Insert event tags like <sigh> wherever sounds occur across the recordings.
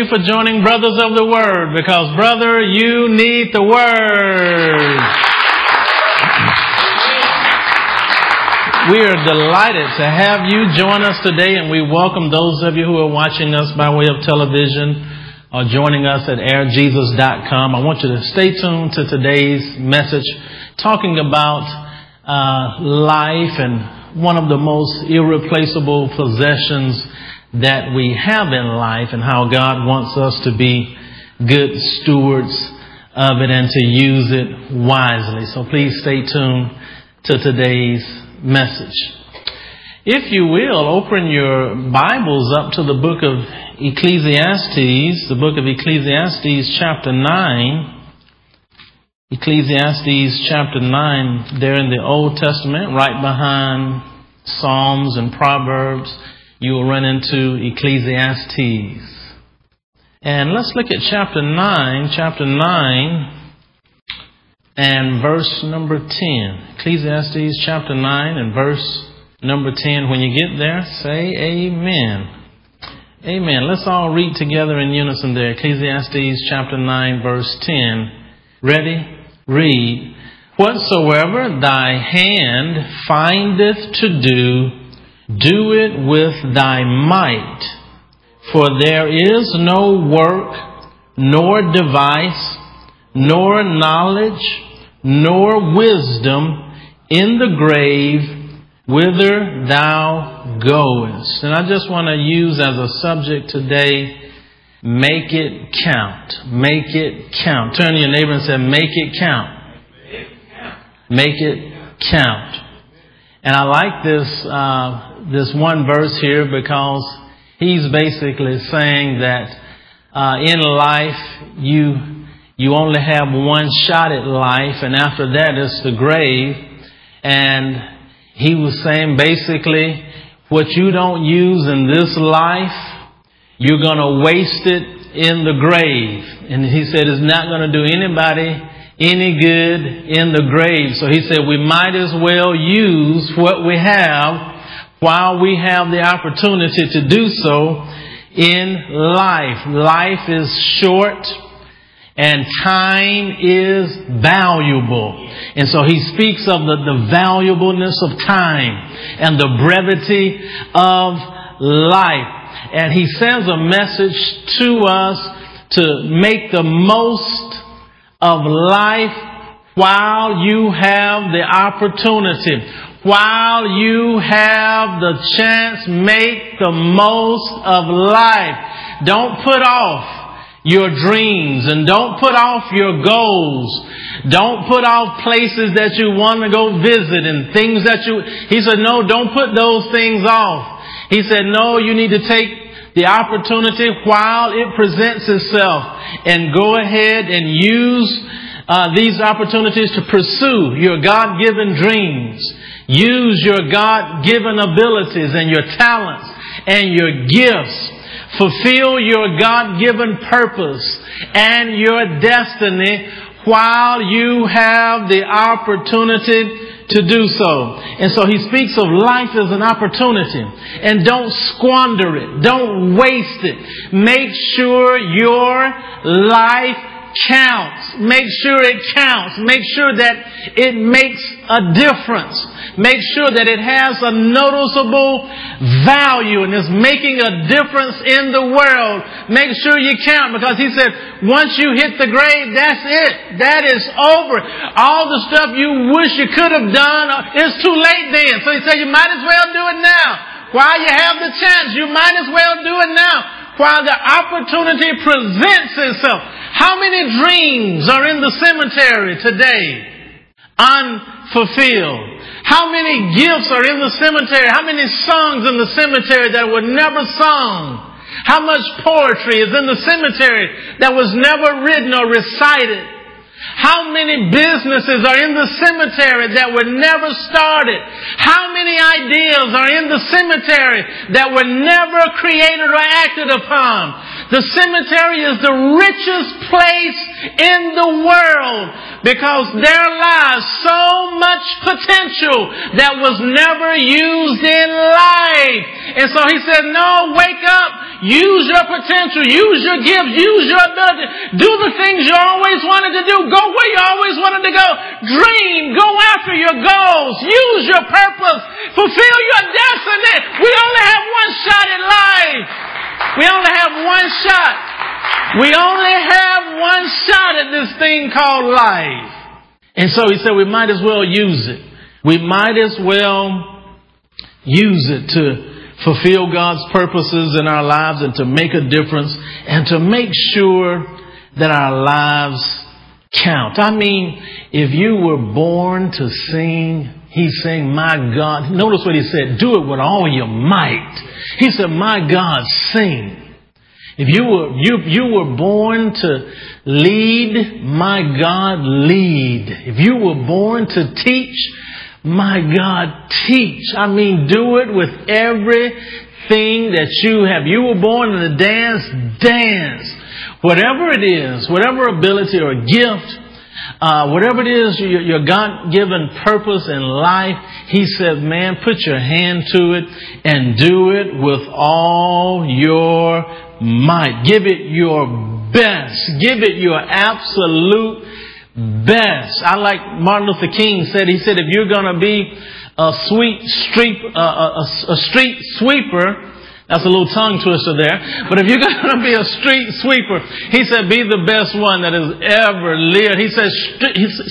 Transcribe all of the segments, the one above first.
you for joining Brothers of the Word because, brother, you need the Word. We are delighted to have you join us today, and we welcome those of you who are watching us by way of television or joining us at airjesus.com. I want you to stay tuned to today's message talking about uh, life and one of the most irreplaceable possessions that we have in life and how God wants us to be good stewards of it and to use it wisely. So please stay tuned to today's message. If you will, open your Bibles up to the book of Ecclesiastes, the book of Ecclesiastes chapter 9. Ecclesiastes chapter 9, there in the Old Testament, right behind Psalms and Proverbs you will run into Ecclesiastes. And let's look at chapter 9, chapter 9 and verse number 10. Ecclesiastes chapter 9 and verse number 10. When you get there, say amen. Amen. Let's all read together in unison there. Ecclesiastes chapter 9 verse 10. Ready? Read. Whatsoever thy hand findeth to do, do it with thy might, for there is no work, nor device, nor knowledge, nor wisdom in the grave whither thou goest. And I just want to use as a subject today, make it count. Make it count. Turn to your neighbor and say, make it count. Make it count. And I like this, uh, this one verse here because he's basically saying that uh, in life you you only have one shot at life, and after that it's the grave. And he was saying basically what you don't use in this life, you're to waste it in the grave. And he said it's not to do anybody any good in the grave. So he said we might as well use what we have while we have the opportunity to do so in life. Life is short and time is valuable. And so he speaks of the, the valuableness of time and the brevity of life. And he sends a message to us to make the most of life while you have the opportunity while you have the chance, make the most of life. Don't put off your dreams and don't put off your goals. Don't put off places that you want to go visit and things that you, he said, no, don't put those things off. He said, no, you need to take the opportunity while it presents itself and go ahead and use uh, these opportunities to pursue your God-given dreams Use your God given abilities and your talents and your gifts. Fulfill your God given purpose and your destiny while you have the opportunity to do so. And so he speaks of life as an opportunity. And don't squander it. Don't waste it. Make sure your life counts. Make sure it counts. Make sure that it makes a difference. Make sure that it has a noticeable value and is making a difference in the world. Make sure you count because he said, once you hit the grave, that's it. That is over. All the stuff you wish you could have done, uh, it's too late then. So he said, you might as well do it now. While you have the chance, you might as well do it now while the opportunity presents itself. How many dreams are in the cemetery today? Unfulfilled. How many gifts are in the cemetery? How many songs in the cemetery that were never sung? How much poetry is in the cemetery that was never written or recited? How many businesses are in the cemetery that were never started? How many ideas are in the cemetery that were never created or acted upon? The cemetery is the richest place in the world because there lies so much potential that was never used in life. And so he said, no, wake up, use your potential, use your gifts, use your ability, do the things you always wanted to do, go where you always wanted to go, dream, go after your goals, use your purpose, fulfill your destiny. We only have one shot in life. We only have one shot. We only have one shot at this thing called life. And so he said we might as well use it. We might as well use it to fulfill God's purposes in our lives and to make a difference and to make sure that our lives count. I mean, if you were born to sing, he's saying, my God. Notice what he said. Do it with all your might. He said, my God, sing. If you were, you, you were born to lead, my God, lead. If you were born to teach, my God, teach. I mean, do it with everything that you have. You were born in the dance, dance. Whatever it is, whatever ability or gift, uh, whatever it is, your, your God given purpose in life, He said, man, put your hand to it and do it with all your might. Give it your best. Give it your absolute best. I like Martin Luther King said, he said, if you're going to be a sweet street, uh, a, a street sweeper, that's a little tongue twister there. But if you're <laughs> going to be a street sweeper, he said, be the best one that has ever lived. He says,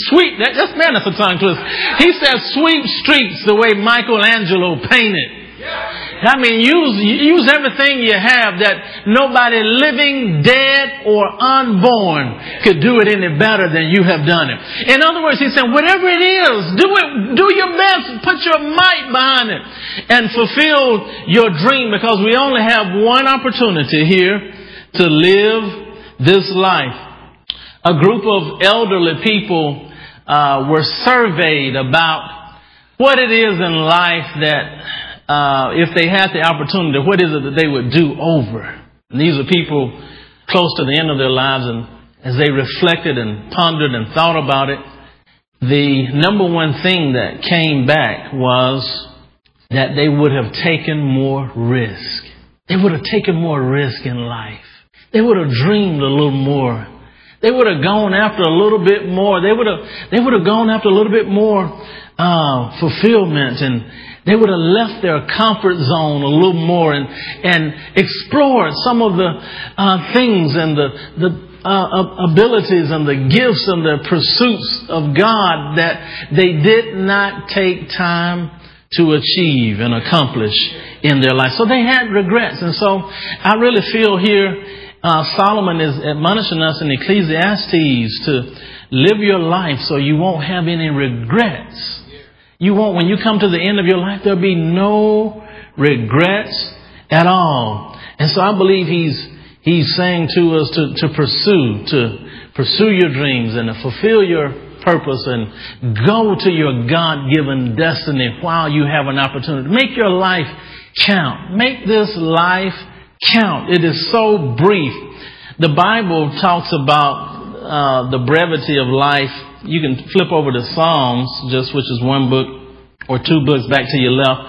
sweep, that, that's, man, that's a tongue twister. He says, sweep streets the way Michelangelo painted. I mean, use, use everything you have that nobody living, dead, or unborn could do it any better than you have done it. In other words, he's saying, whatever it is, do it, do your best, put your might behind it, and fulfill your dream because we only have one opportunity here to live this life. A group of elderly people uh, were surveyed about what it is in life that uh, if they had the opportunity, what is it that they would do over? And these are people close to the end of their lives, and as they reflected and pondered and thought about it, the number one thing that came back was that they would have taken more risk. They would have taken more risk in life. They would have dreamed a little more. They would have gone after a little bit more. They would have, they would have gone after a little bit more uh, fulfillment and, they would have left their comfort zone a little more and, and explored some of the uh, things and the, the uh, abilities and the gifts and the pursuits of God that they did not take time to achieve and accomplish in their life. So they had regrets. And so I really feel here uh, Solomon is admonishing us in Ecclesiastes to live your life so you won't have any regrets you won't, when you come to the end of your life, there'll be no regrets at all. And so I believe he's, he's saying to us to, to pursue, to pursue your dreams and to fulfill your purpose and go to your God-given destiny while you have an opportunity. Make your life count. Make this life count. It is so brief. The Bible talks about uh, the brevity of life you can flip over to Psalms, just which is one book or two books back to your left.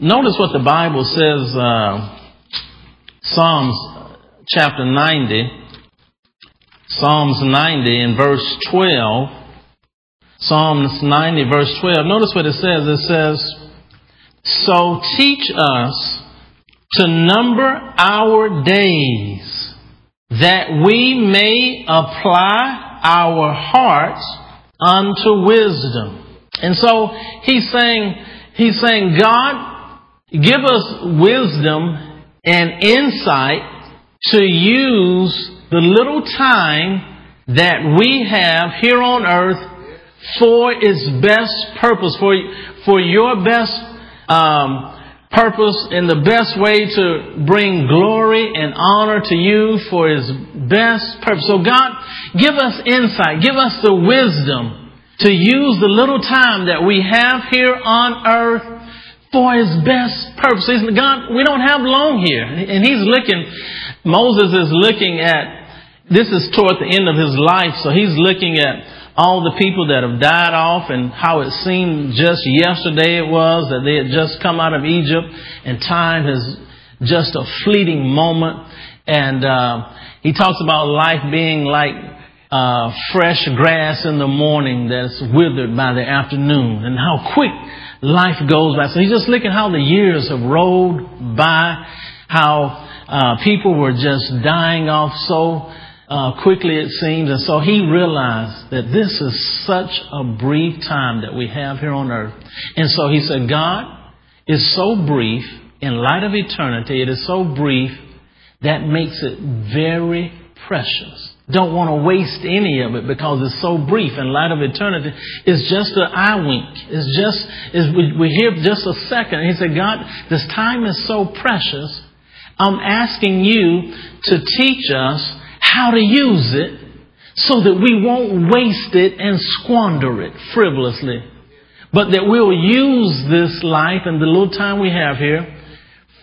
Notice what the Bible says, uh, Psalms chapter 90, Psalms 90 in verse 12. Psalms 90 verse 12. Notice what it says. It says, So teach us to number our days that we may apply our hearts unto wisdom. And so he's saying, he's saying, God, give us wisdom and insight to use the little time that we have here on earth for its best purpose, for, for your best um, purpose and the best way to bring glory and honor to you for His best purpose. So God, give us insight, give us the wisdom to use the little time that we have here on earth for His best purpose. God, we don't have long here. And He's looking Moses is looking at, this is toward the end of his life, so he's looking at all the people that have died off and how it seemed just yesterday it was that they had just come out of Egypt and time is just a fleeting moment. And uh, he talks about life being like uh, fresh grass in the morning that's withered by the afternoon and how quick life goes by. So he's just looking how the years have rolled by, how uh, people were just dying off so uh, quickly it seems. And so he realized that this is such a brief time that we have here on earth. And so he said, God is so brief in light of eternity. It is so brief that makes it very precious. Don't want to waste any of it because it's so brief in light of eternity. It's just an eye wink. It's just, it's, we, we hear just a second. He said, God, this time is so precious. I'm asking you to teach us how to use it so that we won't waste it and squander it frivolously. But that we'll use this life and the little time we have here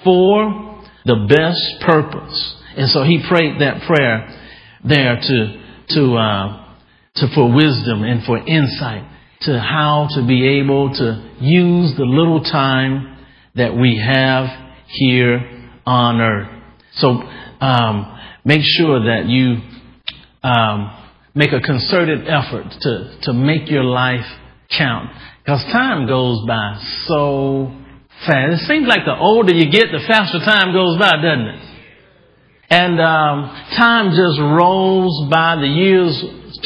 for the best purpose. And so he prayed that prayer there to, to, uh, to, for wisdom and for insight to how to be able to use the little time that we have here on earth. So, um, make sure that you, um, make a concerted effort to, to make your life count. Because time goes by so fast. It seems like the older you get, the faster time goes by, doesn't it? And um, time just rolls by. The years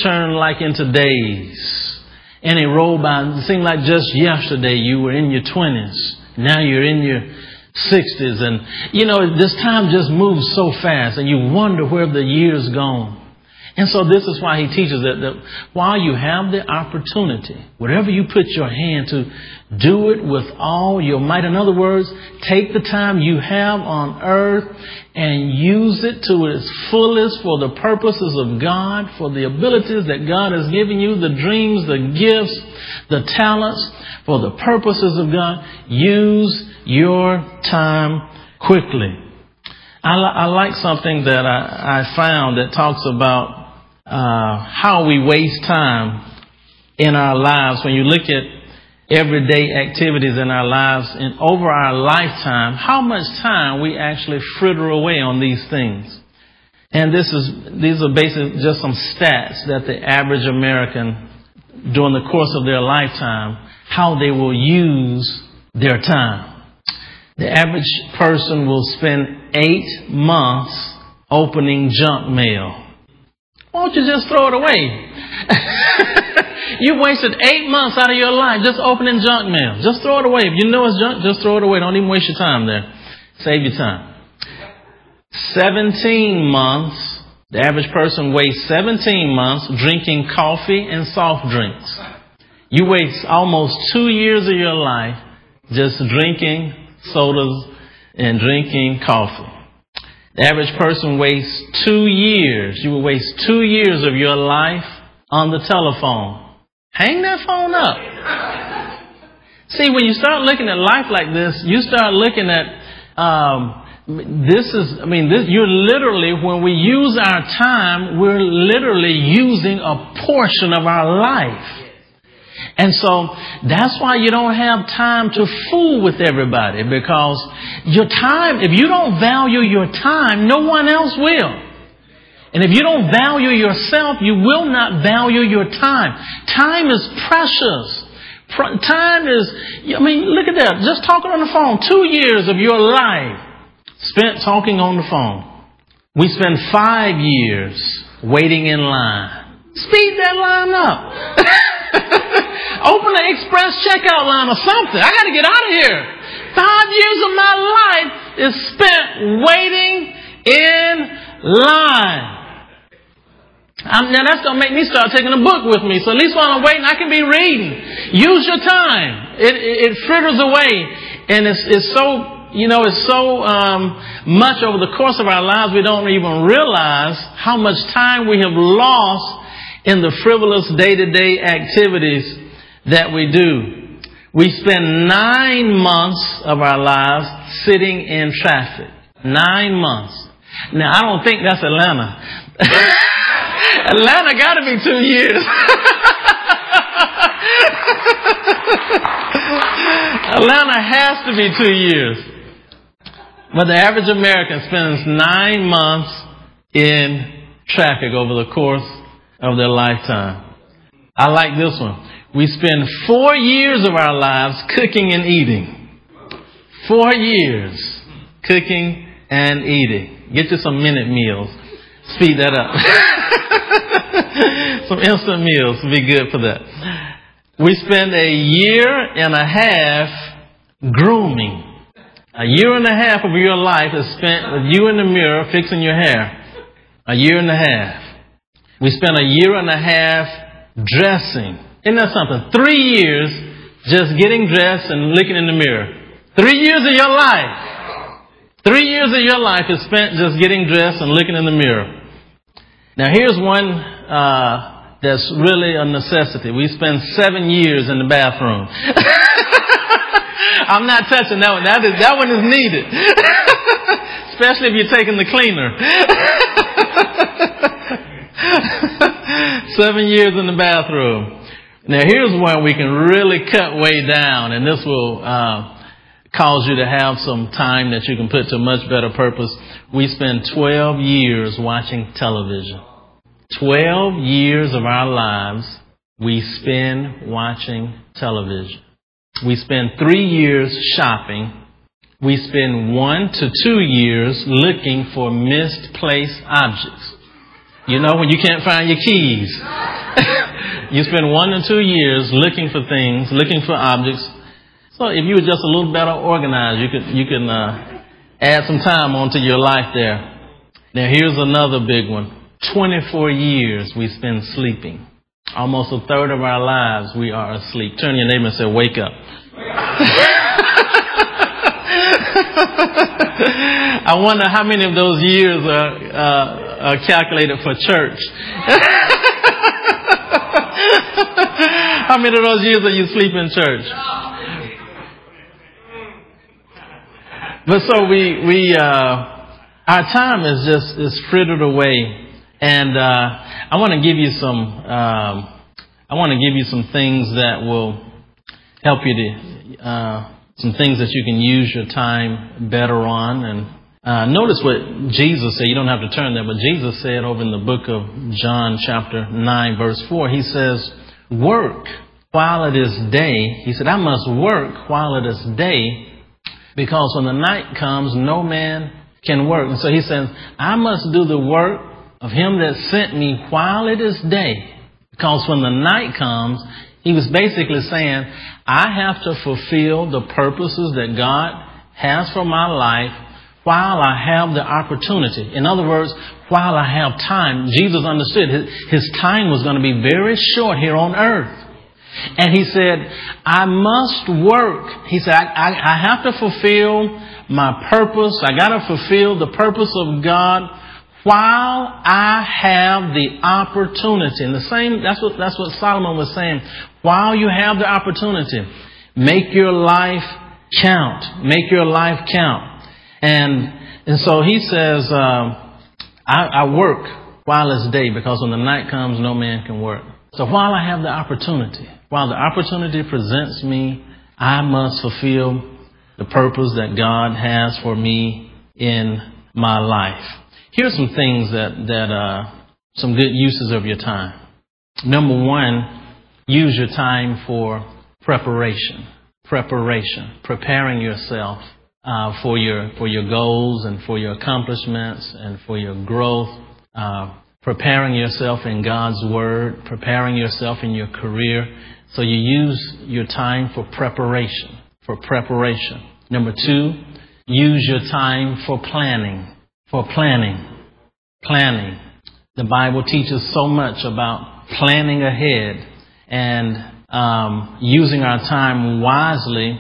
turn like into days. And it rolled by. It seemed like just yesterday you were in your 20s. Now you're in your 60s. And, you know, this time just moves so fast. And you wonder where the years gone. And so this is why he teaches that, that while you have the opportunity, whatever you put your hand to, do it with all your might. In other words, take the time you have on earth and use it to its fullest for the purposes of God, for the abilities that God has given you, the dreams, the gifts, the talents, for the purposes of God. Use your time quickly. I, li- I like something that I, I found that talks about uh, how we waste time in our lives. When you look at everyday activities in our lives and over our lifetime, how much time we actually fritter away on these things. And this is, these are basically just some stats that the average American during the course of their lifetime, how they will use their time. The average person will spend eight months opening junk mail. Why don't you just throw it away? <laughs> you wasted eight months out of your life just opening junk mail. Just throw it away. If you know it's junk, just throw it away. Don't even waste your time there. Save your time. 17 months, the average person wastes 17 months drinking coffee and soft drinks. You waste almost two years of your life just drinking sodas and drinking coffee. The average person wastes two years. You will waste two years of your life on the telephone. Hang that phone up. See, when you start looking at life like this, you start looking at um, this is, I mean, this, you're literally, when we use our time, we're literally using a portion of our life. And so that's why you don't have time to fool with everybody because your time, if you don't value your time, no one else will. And if you don't value yourself, you will not value your time. Time is precious. Time is, I mean, look at that. Just talking on the phone, two years of your life spent talking on the phone. We spend five years waiting in line. Speed that line up. <laughs> Open the express checkout line or something. I got to get out of here. Five years of my life is spent waiting in line. I'm, now that's gonna make me start taking a book with me. So at least while I'm waiting, I can be reading. Use your time. It, it, it fritters away, and it's, it's so you know it's so um, much over the course of our lives we don't even realize how much time we have lost in the frivolous day-to-day activities that we do. We spend nine months of our lives sitting in traffic. Nine months. Now, I don't think that's Atlanta. <laughs> Atlanta got to be two years. <laughs> Atlanta has to be two years. But the average American spends nine months in traffic over the course of their lifetime. I like this one. We spend four years of our lives cooking and eating. Four years cooking and eating. Get you some minute meals. Speed that up. <laughs> some instant meals would be good for that. We spend a year and a half grooming. A year and a half of your life is spent with you in the mirror fixing your hair. A year and a half. We spend a year and a half dressing. Isn't that something? Three years just getting dressed and looking in the mirror. Three years of your life. Three years of your life is spent just getting dressed and looking in the mirror. Now here's one uh, that's really a necessity. We spend seven years in the bathroom. <laughs> I'm not touching that one. That is that one is needed, <laughs> especially if you're taking the cleaner. <laughs> seven years in the bathroom. Now here's where we can really cut way down, and this will uh, cause you to have some time that you can put to much better purpose. We spend 12 years watching television. 12 years of our lives we spend watching television. We spend three years shopping. We spend one to two years looking for misplaced objects. You know, when you can't find your keys. <laughs> you spend one or two years looking for things, looking for objects. So if you were just a little better organized, you could, you can uh, add some time onto your life there. Now here's another big one. 24 years we spend sleeping. Almost a third of our lives we are asleep. Turn your neighbor and say, wake up. <laughs> I wonder how many of those years are, uh, are calculated for church. <laughs> how many of those years that you sleep in church? But so we we uh, our time is just is frittered away, and uh, I want to give you some um, I want to give you some things that will help you to uh, some things that you can use your time better on. And uh, notice what Jesus said. You don't have to turn there, but Jesus said over in the book of John, chapter 9, verse 4, He says, Work while it is day. He said, I must work while it is day, because when the night comes, no man can work. And so He says, I must do the work of Him that sent me while it is day. Because when the night comes, he was basically saying, I have to fulfill the purposes that God has for my life while I have the opportunity. In other words, while I have time. Jesus understood his, his time was going to be very short here on earth. And he said, I must work. He said, I, I, I have to fulfill my purpose. I got to fulfill the purpose of God while I have the opportunity. And the same, that's what, that's what Solomon was saying. While you have the opportunity, make your life count. Make your life count. And, and so he says, uh, I, I work while it's day because when the night comes, no man can work. So while I have the opportunity, while the opportunity presents me, I must fulfill the purpose that God has for me in my life. Here's some things that, that, uh, some good uses of your time. Number one, use your time for preparation. Preparation. Preparing yourself, uh, for your, for your goals and for your accomplishments and for your growth. Uh, preparing yourself in God's Word, preparing yourself in your career. So you use your time for preparation, for preparation. Number two, use your time for planning for planning. Planning. The Bible teaches so much about planning ahead and um, using our time wisely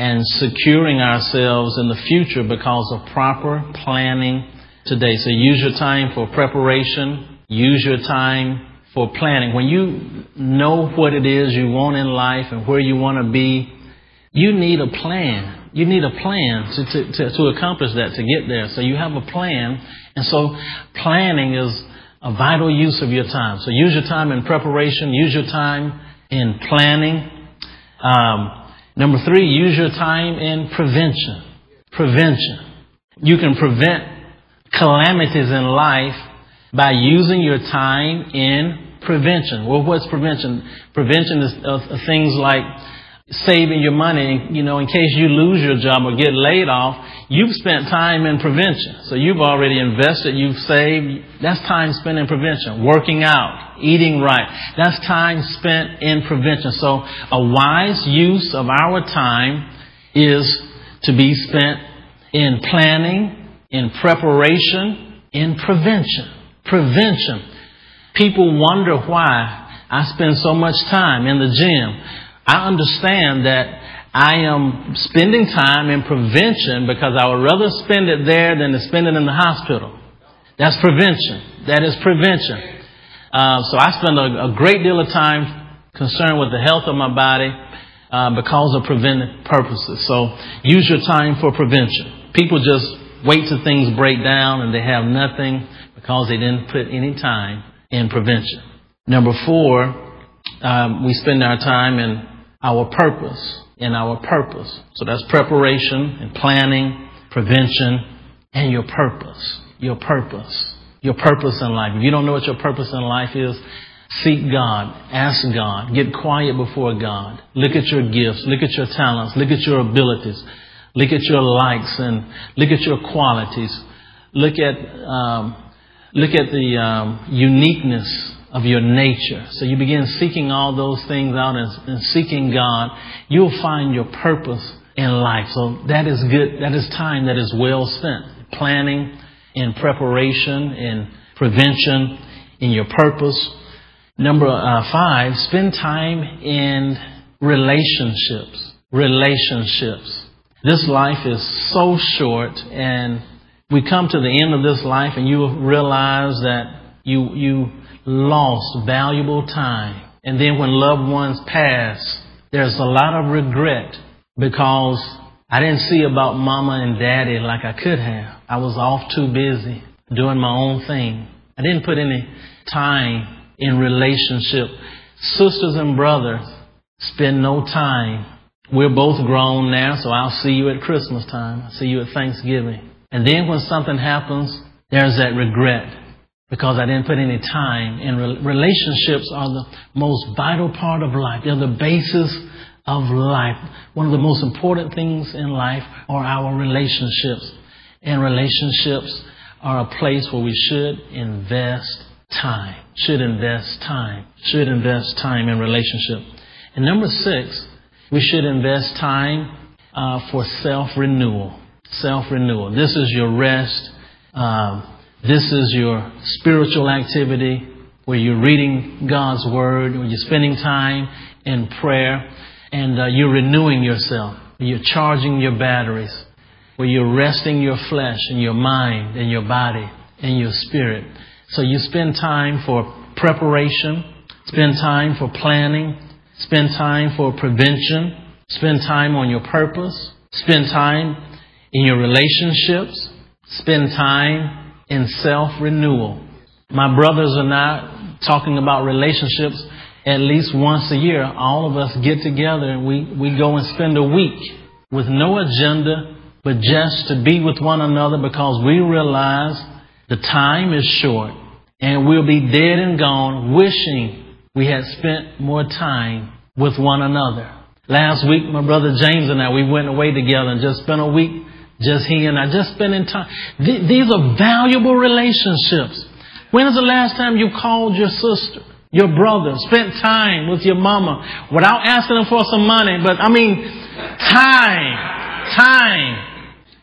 and securing ourselves in the future because of proper planning today. So use your time for preparation. Use your time for planning. When you know what it is you want in life and where you want to be, you need a plan. You need a plan to, to, to, to accomplish that, to get there. So you have a plan. And so planning is a vital use of your time. So use your time in preparation, use your time in planning. Um, number three, use your time in prevention. Prevention. You can prevent calamities in life by using your time in prevention. Well, what's prevention? Prevention is of things like saving your money, you know, in case you lose your job or get laid off, you've spent time in prevention. So you've already invested, you've saved. That's time spent in prevention. Working out, eating right. That's time spent in prevention. So a wise use of our time is to be spent in planning, in preparation, in prevention. Prevention. People wonder why I spend so much time in the gym. I understand that I am spending time in prevention because I would rather spend it there than to spend it in the hospital. That's prevention. That is prevention. Uh, so I spend a, a, great deal of time concerned with the health of my body uh, because of preventive purposes. So use your time for prevention. People just wait till things break down and they have nothing because they didn't put any time in prevention. Number four, um, we spend our time in our purpose, and our purpose. So that's preparation and planning, prevention, and your purpose. Your purpose. Your purpose in life. If you don't know what your purpose in life is, seek God. Ask God. Get quiet before God. Look at your gifts. Look at your talents. Look at your abilities. Look at your likes and look at your qualities. Look at, um, look at the um, uniqueness of your nature. So you begin seeking all those things out and, and seeking God. You'll find your purpose in life. So that is good. That is time that is well spent. Planning, in preparation, in prevention, in your purpose. Number uh, five, spend time in relationships. Relationships. This life is so short and we come to the end of this life and you realize that you, you lost valuable time. And then when loved ones pass, there's a lot of regret because I didn't see about mama and daddy like I could have. I was off too busy doing my own thing. I didn't put any time in relationship. Sisters and brothers spend no time. We're both grown now, so I'll see you at Christmas time. I'll see you at Thanksgiving. And then when something happens, there's that regret because I didn't put any time. And relationships are the most vital part of life. They're the basis of life. One of the most important things in life are our relationships. And relationships are a place where we should invest time. Should invest time. Should invest time in relationship. And number six, we should invest time uh, for self-renewal. Self-renewal. This is your rest. Um, this is your spiritual activity where you're reading God's Word, where you're spending time in prayer, and uh, you're renewing yourself. You're charging your batteries, where you're resting your flesh and your mind and your body and your spirit. So you spend time for preparation, spend time for planning, spend time for prevention, spend time on your purpose, spend time in your relationships, spend time in self renewal. My brothers and I, talking about relationships, at least once a year, all of us get together and we, we go and spend a week with no agenda, but just to be with one another because we realize the time is short and we'll be dead and gone wishing we had spent more time with one another. Last week, my brother James and I, we went away together and just spent a week just he and I, just spending time. Th- these are valuable relationships. When is the last time you called your sister, your brother, spent time with your mama without asking them for some money? But I mean, time, time,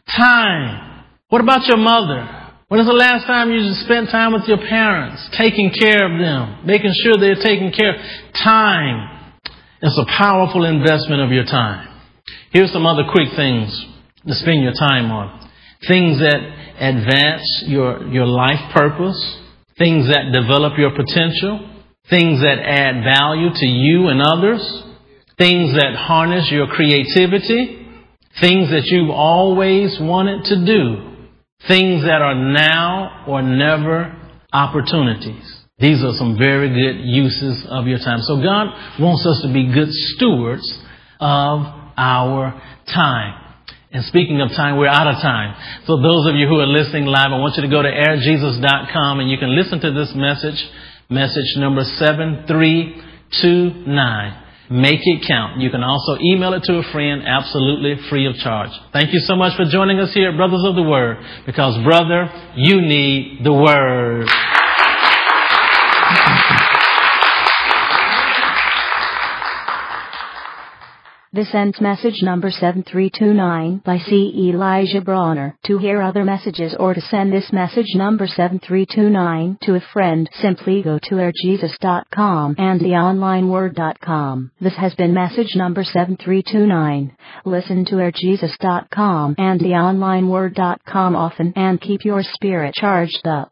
time. What about your mother? When is the last time you spent time with your parents, taking care of them, making sure they're taken care of? Time is a powerful investment of your time. Here's some other quick things to spend your time on. Things that advance your, your life purpose, things that develop your potential, things that add value to you and others, things that harness your creativity, things that you've always wanted to do, things that are now or never opportunities. These are some very good uses of your time. So God wants us to be good stewards of our time. And speaking of time, we're out of time. So those of you who are listening live, I want you to go to airjesus.com and you can listen to this message, message number 7329. Make it count. You can also email it to a friend absolutely free of charge. Thank you so much for joining us here Brothers of the Word because brother, you need the Word. This ends message number 7329 by C. Elijah Bronner. To hear other messages or to send this message number 7329 to a friend, simply go to airjesus.com and theonlineword.com. This has been message number 7329. Listen to airjesus.com and theonlineword.com often and keep your spirit charged up.